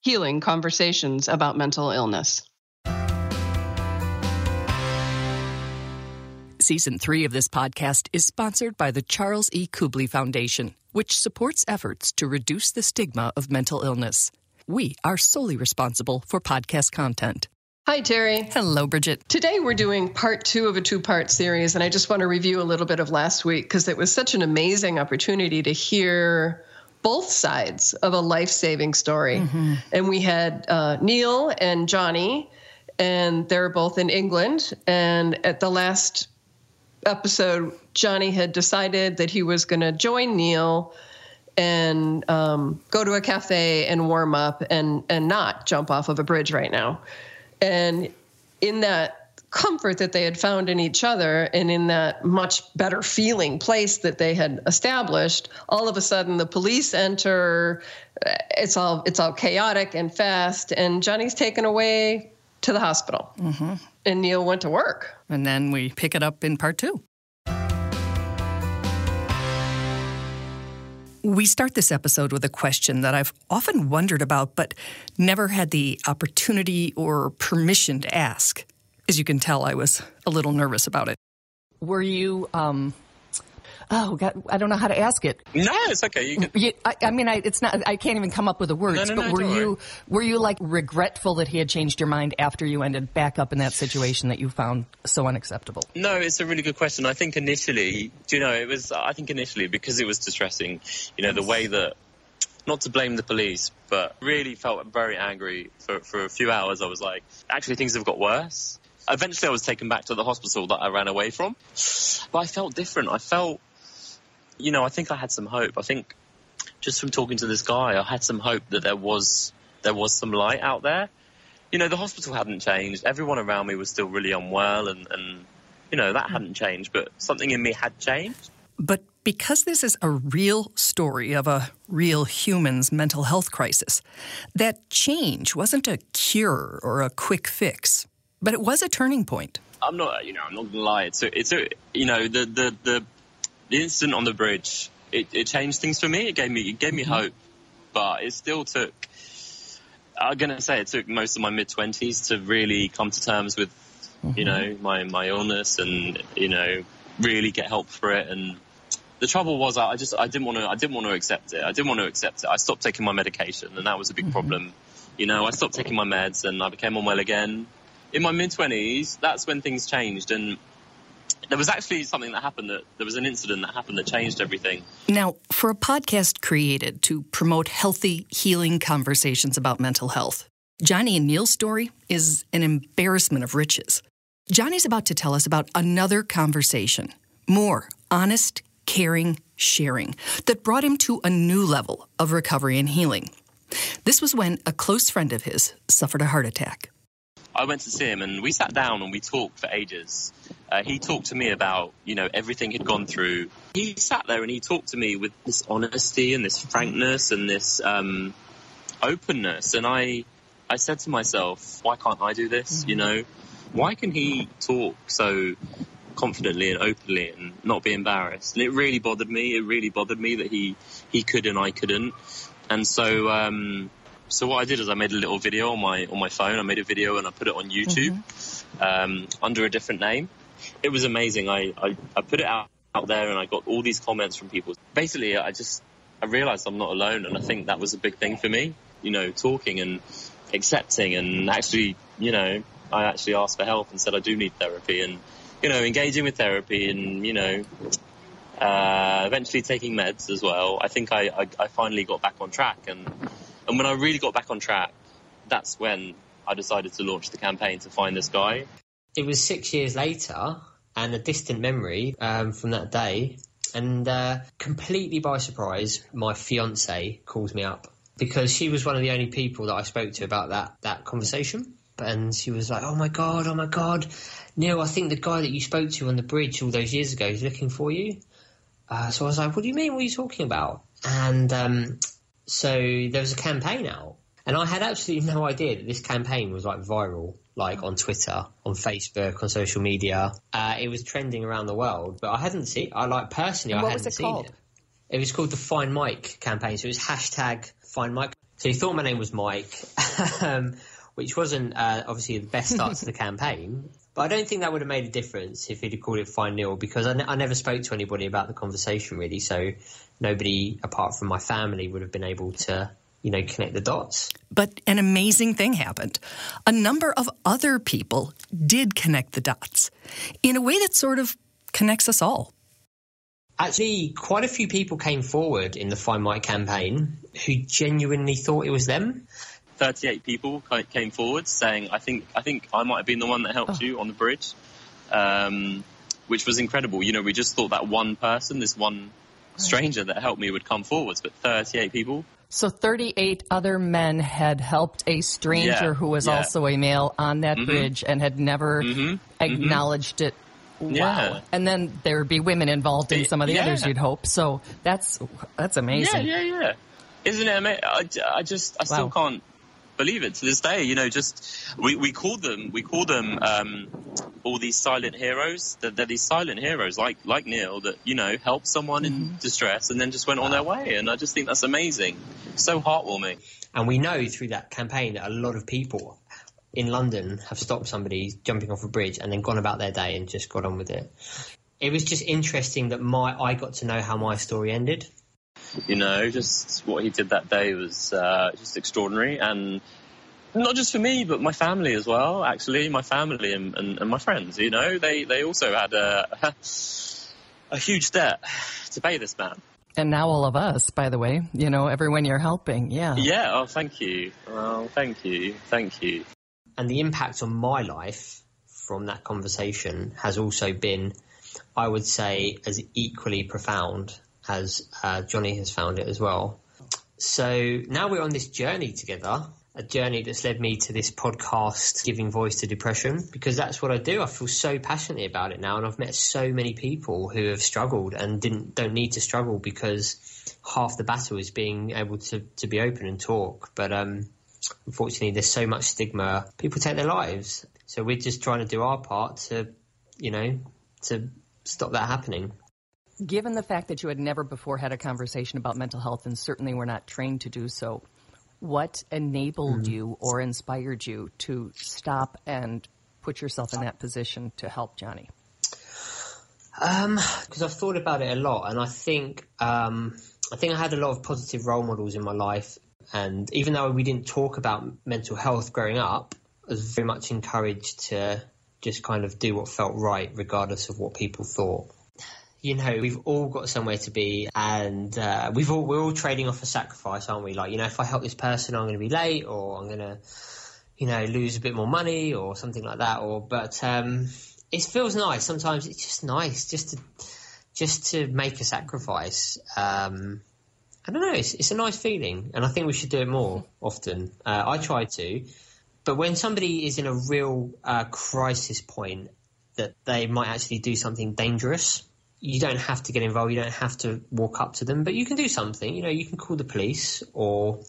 healing conversations about mental illness. Season three of this podcast is sponsored by the Charles E. Kubly Foundation, which supports efforts to reduce the stigma of mental illness. We are solely responsible for podcast content. Hi, Terry. Hello, Bridget. Today we're doing part two of a two part series, and I just want to review a little bit of last week because it was such an amazing opportunity to hear both sides of a life saving story. Mm-hmm. And we had uh, Neil and Johnny, and they're both in England. And at the last episode, Johnny had decided that he was going to join Neil and um, go to a cafe and warm up and and not jump off of a bridge right now. And in that comfort that they had found in each other and in that much better feeling place that they had established all of a sudden the police enter it's all it's all chaotic and fast and johnny's taken away to the hospital mm-hmm. and neil went to work and then we pick it up in part two We start this episode with a question that I've often wondered about, but never had the opportunity or permission to ask. As you can tell, I was a little nervous about it. Were you um, oh god i don't know how to ask it no it's okay you can... you, I, I, mean I, it's not i can't even come up with the words no, no, but no, were you worry. were you like regretful that he had changed your mind after you ended back up in that situation that you found so unacceptable no it's a really good question i think initially do you know it was i think initially because it was distressing you know the way that not to blame the police, but really felt very angry for, for a few hours. I was like, actually, things have got worse. Eventually, I was taken back to the hospital that I ran away from. But I felt different. I felt you know, I think I had some hope. I think just from talking to this guy, I had some hope that there was there was some light out there. You know, the hospital hadn't changed. Everyone around me was still really unwell, and, and you know that hadn't changed. But something in me had changed. But because this is a real story of a real human's mental health crisis, that change wasn't a cure or a quick fix, but it was a turning point. I'm not, you know, I'm not gonna lie. It's a, it's a, you know, the the the the incident on the bridge, it, it changed things for me. It gave me it gave me mm-hmm. hope, but it still took. I'm gonna say it took most of my mid twenties to really come to terms with, mm-hmm. you know, my my illness and you know really get help for it. And the trouble was, I just I didn't want to I didn't want to accept it. I didn't want to accept it. I stopped taking my medication, and that was a big mm-hmm. problem. You know, I stopped taking my meds, and I became unwell again. In my mid twenties, that's when things changed, and there was actually something that happened that there was an incident that happened that changed everything. Now, for a podcast created to promote healthy, healing conversations about mental health, Johnny and Neil's story is an embarrassment of riches. Johnny's about to tell us about another conversation, more honest, caring sharing, that brought him to a new level of recovery and healing. This was when a close friend of his suffered a heart attack. I went to see him and we sat down and we talked for ages. Uh, he talked to me about, you know, everything he'd gone through. He sat there and he talked to me with this honesty and this frankness and this um, openness. And I, I said to myself, why can't I do this? Mm-hmm. You know, why can he talk so confidently and openly and not be embarrassed? And it really bothered me. It really bothered me that he, he could and I couldn't. And so, um, so what I did is I made a little video on my on my phone. I made a video and I put it on YouTube mm-hmm. um, under a different name. It was amazing. I, I, I put it out, out there and I got all these comments from people. Basically, I just I realized I'm not alone, and I think that was a big thing for me. You know, talking and accepting, and actually, you know, I actually asked for help and said I do need therapy, and you know, engaging with therapy, and you know, uh, eventually taking meds as well. I think I, I, I finally got back on track, and and when I really got back on track, that's when I decided to launch the campaign to find this guy. It was six years later, and a distant memory um, from that day. And uh, completely by surprise, my fiance calls me up because she was one of the only people that I spoke to about that that conversation. And she was like, "Oh my god, oh my god, Neil, I think the guy that you spoke to on the bridge all those years ago is looking for you." Uh, so I was like, "What do you mean? What are you talking about?" And um, so there was a campaign out, and I had absolutely no idea that this campaign was like viral, like on Twitter, on Facebook, on social media. Uh, it was trending around the world, but I hadn't seen. I like personally, I hadn't it seen called? it. It was called the Find Mike campaign. So it was hashtag Find Mike. So he thought my name was Mike, um, which wasn't uh, obviously the best start to the campaign. But I don't think that would have made a difference if he'd have called it Find Neil because I, ne- I never spoke to anybody about the conversation really. So nobody apart from my family would have been able to, you know, connect the dots. But an amazing thing happened. A number of other people did connect the dots in a way that sort of connects us all. Actually, quite a few people came forward in the Find Mike campaign who genuinely thought it was them. 38 people came forward saying, "I think I think I might have been the one that helped you on the bridge," um, which was incredible. You know, we just thought that one person, this one stranger that helped me, would come forwards, but 38 people. So 38 other men had helped a stranger Yeah, who was yeah. Mm-hmm. also a male on that bridge and had never acknowledged it. Wow. Yeah. And then there would be women involved in some of the Yeah. others, you'd hope. So that's that's amazing. Yeah, yeah, yeah. Isn't it amazing? I, I just, I still can't believe it to this day. You know, just we, we call them, we call them um, all these silent heroes. They're, they're these silent heroes, like like Neil, that you know helped someone in distress and then just went on their way. And I just think that's amazing, so heartwarming. And we know through that campaign that a lot of people in London have stopped somebody jumping off a bridge and then gone about their day and just got on with it. It was just interesting that my I got to know how my story ended. You know, just what he did that day was uh, just extraordinary, and not just for me, but my family as well. Actually, my family and, and, and my friends. You know, they they also had a a huge debt to pay this man. And now all of us, by the way, you know, everyone you're helping. Yeah. Yeah. Oh, thank you. Oh, thank you. Thank you. And the impact on my life from that conversation has also been, I would say, as equally profound as uh, Johnny has found it as well. So now we're on this journey together, a journey that's led me to this podcast, Giving Voice to Depression, because that's what I do. I feel so passionately about it now, and I've met so many people who have struggled and didn't don't need to struggle because half the battle is being able to, to be open and talk. But um, unfortunately, there's so much stigma. People take their lives, so we're just trying to do our part to, you know, to stop that happening. Given the fact that you had never before had a conversation about mental health and certainly were not trained to do so, what enabled Mm-hmm. you or inspired you to stop and put yourself in that position to help Johnny? because I've thought about it a lot, and I think um, I think I had a lot of positive role models in my life, and even though we didn't talk about mental health growing up, I was very much encouraged to just kind of do what felt right, regardless of what people thought. You know, we've all got somewhere to be, and uh, we've all we're all trading off a sacrifice, aren't we? Like, you know, if I help this person, I'm going to be late, or I'm going to, you know, lose a bit more money, or something like that. Or, but um, it feels nice. Sometimes it's just nice just to just to make a sacrifice. Um, I don't know. It's, it's a nice feeling, and I think we should do it more often. Uh, I try to, but when somebody is in a real uh, crisis point that they might actually do something dangerous, you don't have to get involved. You don't have to walk up to them, but you can do something. You know, you can call the police, or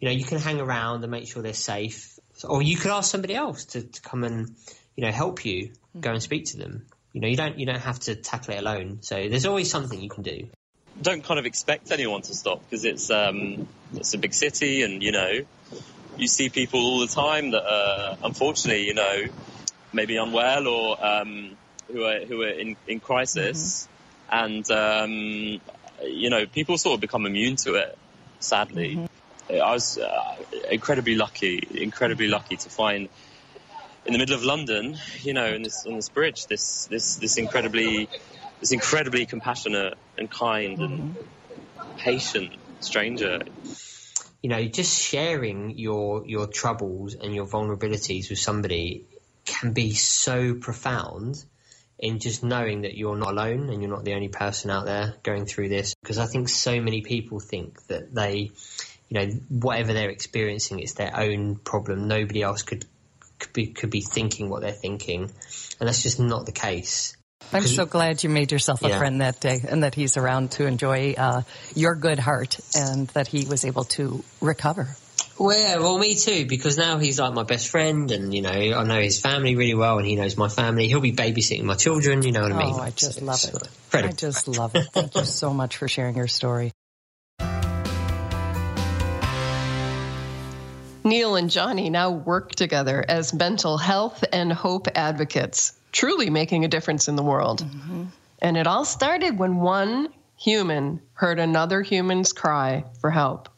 you know, you can hang around and make sure they're safe, or you could ask somebody else to, to come and you know help you go and speak to them. You know, you don't you don't have to tackle it alone. So there's always something you can do. Don't kind of expect anyone to stop because it's um, it's a big city, and you know, you see people all the time that are unfortunately, you know, maybe unwell or um, who are who are in in crisis, and um, you know, people sort of become immune to it. Sadly, I was uh, incredibly lucky, incredibly lucky to find in the middle of London, you know, in this on this bridge, this this this incredibly this incredibly compassionate and kind and patient stranger. you know, just sharing your your troubles and your vulnerabilities with somebody can be so profound in just knowing that you're not alone and you're not the only person out there going through this. Because I think so many people think that they, you know, whatever they're experiencing, it's their own problem. Nobody else could could be could be thinking what they're thinking, and that's just not the case. I'm so glad you made yourself a yeah. friend that day and that he's around to enjoy uh, your good heart and that he was able to recover. Well, yeah, well, me too, because now he's like my best friend, and you know, I know his family really well, and he knows my family. He'll be babysitting my children. You know what I mean? Oh, I just so, love it. So, I just love it. Thank you so much for sharing your story. Neil and Johnny now work together as mental health and hope advocates, truly making a difference in the world. Mm-hmm. And it all started when one human heard another human's cry for help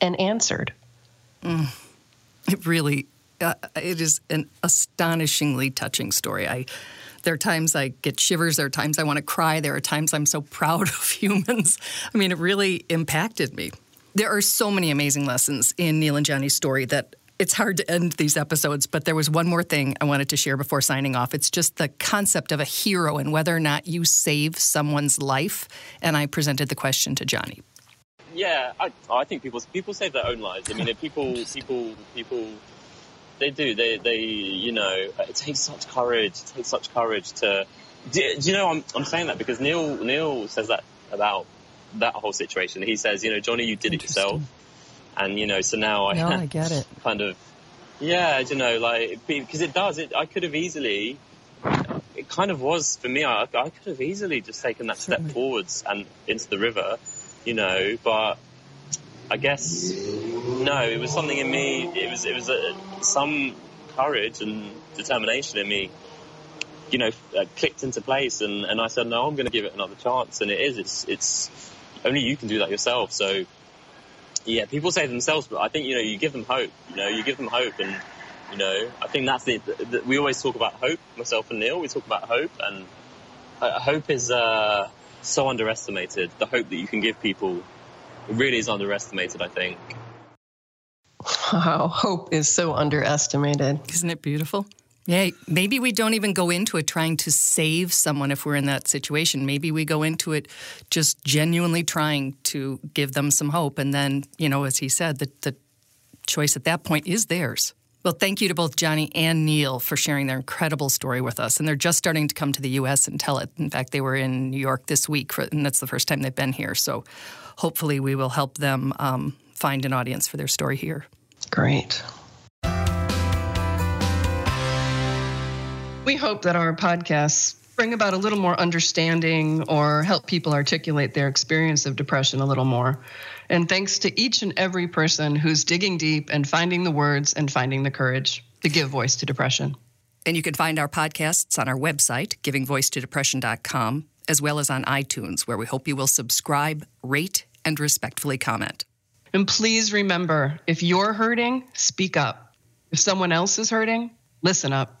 and answered. Mm. It really, uh, it is an astonishingly touching story. I, there are times I get shivers. There are times I want to cry. There are times I'm so proud of humans. I mean, it really impacted me. There are so many amazing lessons in Neil and Johnny's story that it's hard to end these episodes, but there was one more thing I wanted to share before signing off. It's just the concept of a hero and whether or not you save someone's life. And I presented the question to Johnny. Yeah, I, I think people people save their own lives. I mean, people people people they do. They they you know it takes such courage. It takes such courage to. Do, do you know I'm I'm saying that because Neil Neil says that about that whole situation. He says, you know, Johnny, you did it yourself, and you know, so now I, no, I get it. Kind of, yeah, you know, like because it does. It I could have easily. It kind of was for me. I, I could have easily just taken that step forwards and into the river, you know, but I guess no, it was something in me. It was it was a, some courage and determination in me you know, uh, clicked into place and, and I said, no, I'm going to give it another chance. And it is, it's, it's, only you can do that yourself. So, yeah, people say themselves, but I think you know you give them hope. You know, you give them hope, and you know, I think that's the we always talk about hope. Myself and Neil, we talk about hope, and uh, hope is uh, so underestimated. The hope that you can give people really is underestimated. I think. Wow, hope is so underestimated. Isn't it beautiful? Yeah, maybe we don't even go into it trying to save someone if we're in that situation. Maybe we go into it just genuinely trying to give them some hope. And then, you know, as he said, the, the choice at that point is theirs. Well, thank you to both Johnny and Neil for sharing their incredible story with us. And they're just starting to come to the U.S. and tell it. In fact, they were in New York this week, for, and that's the first time they've been here. So hopefully we will help them um, find an audience for their story here. Great. We hope that our podcasts bring about a little more understanding or help people articulate their experience of depression a little more. And thanks to each and every person who's digging deep and finding the words and finding the courage to give voice to depression. And you can find our podcasts on our website, givingvoicetodepression.com, as well as on iTunes, where we hope you will subscribe, rate, and respectfully comment. And please remember if you're hurting, speak up. If someone else is hurting, listen up.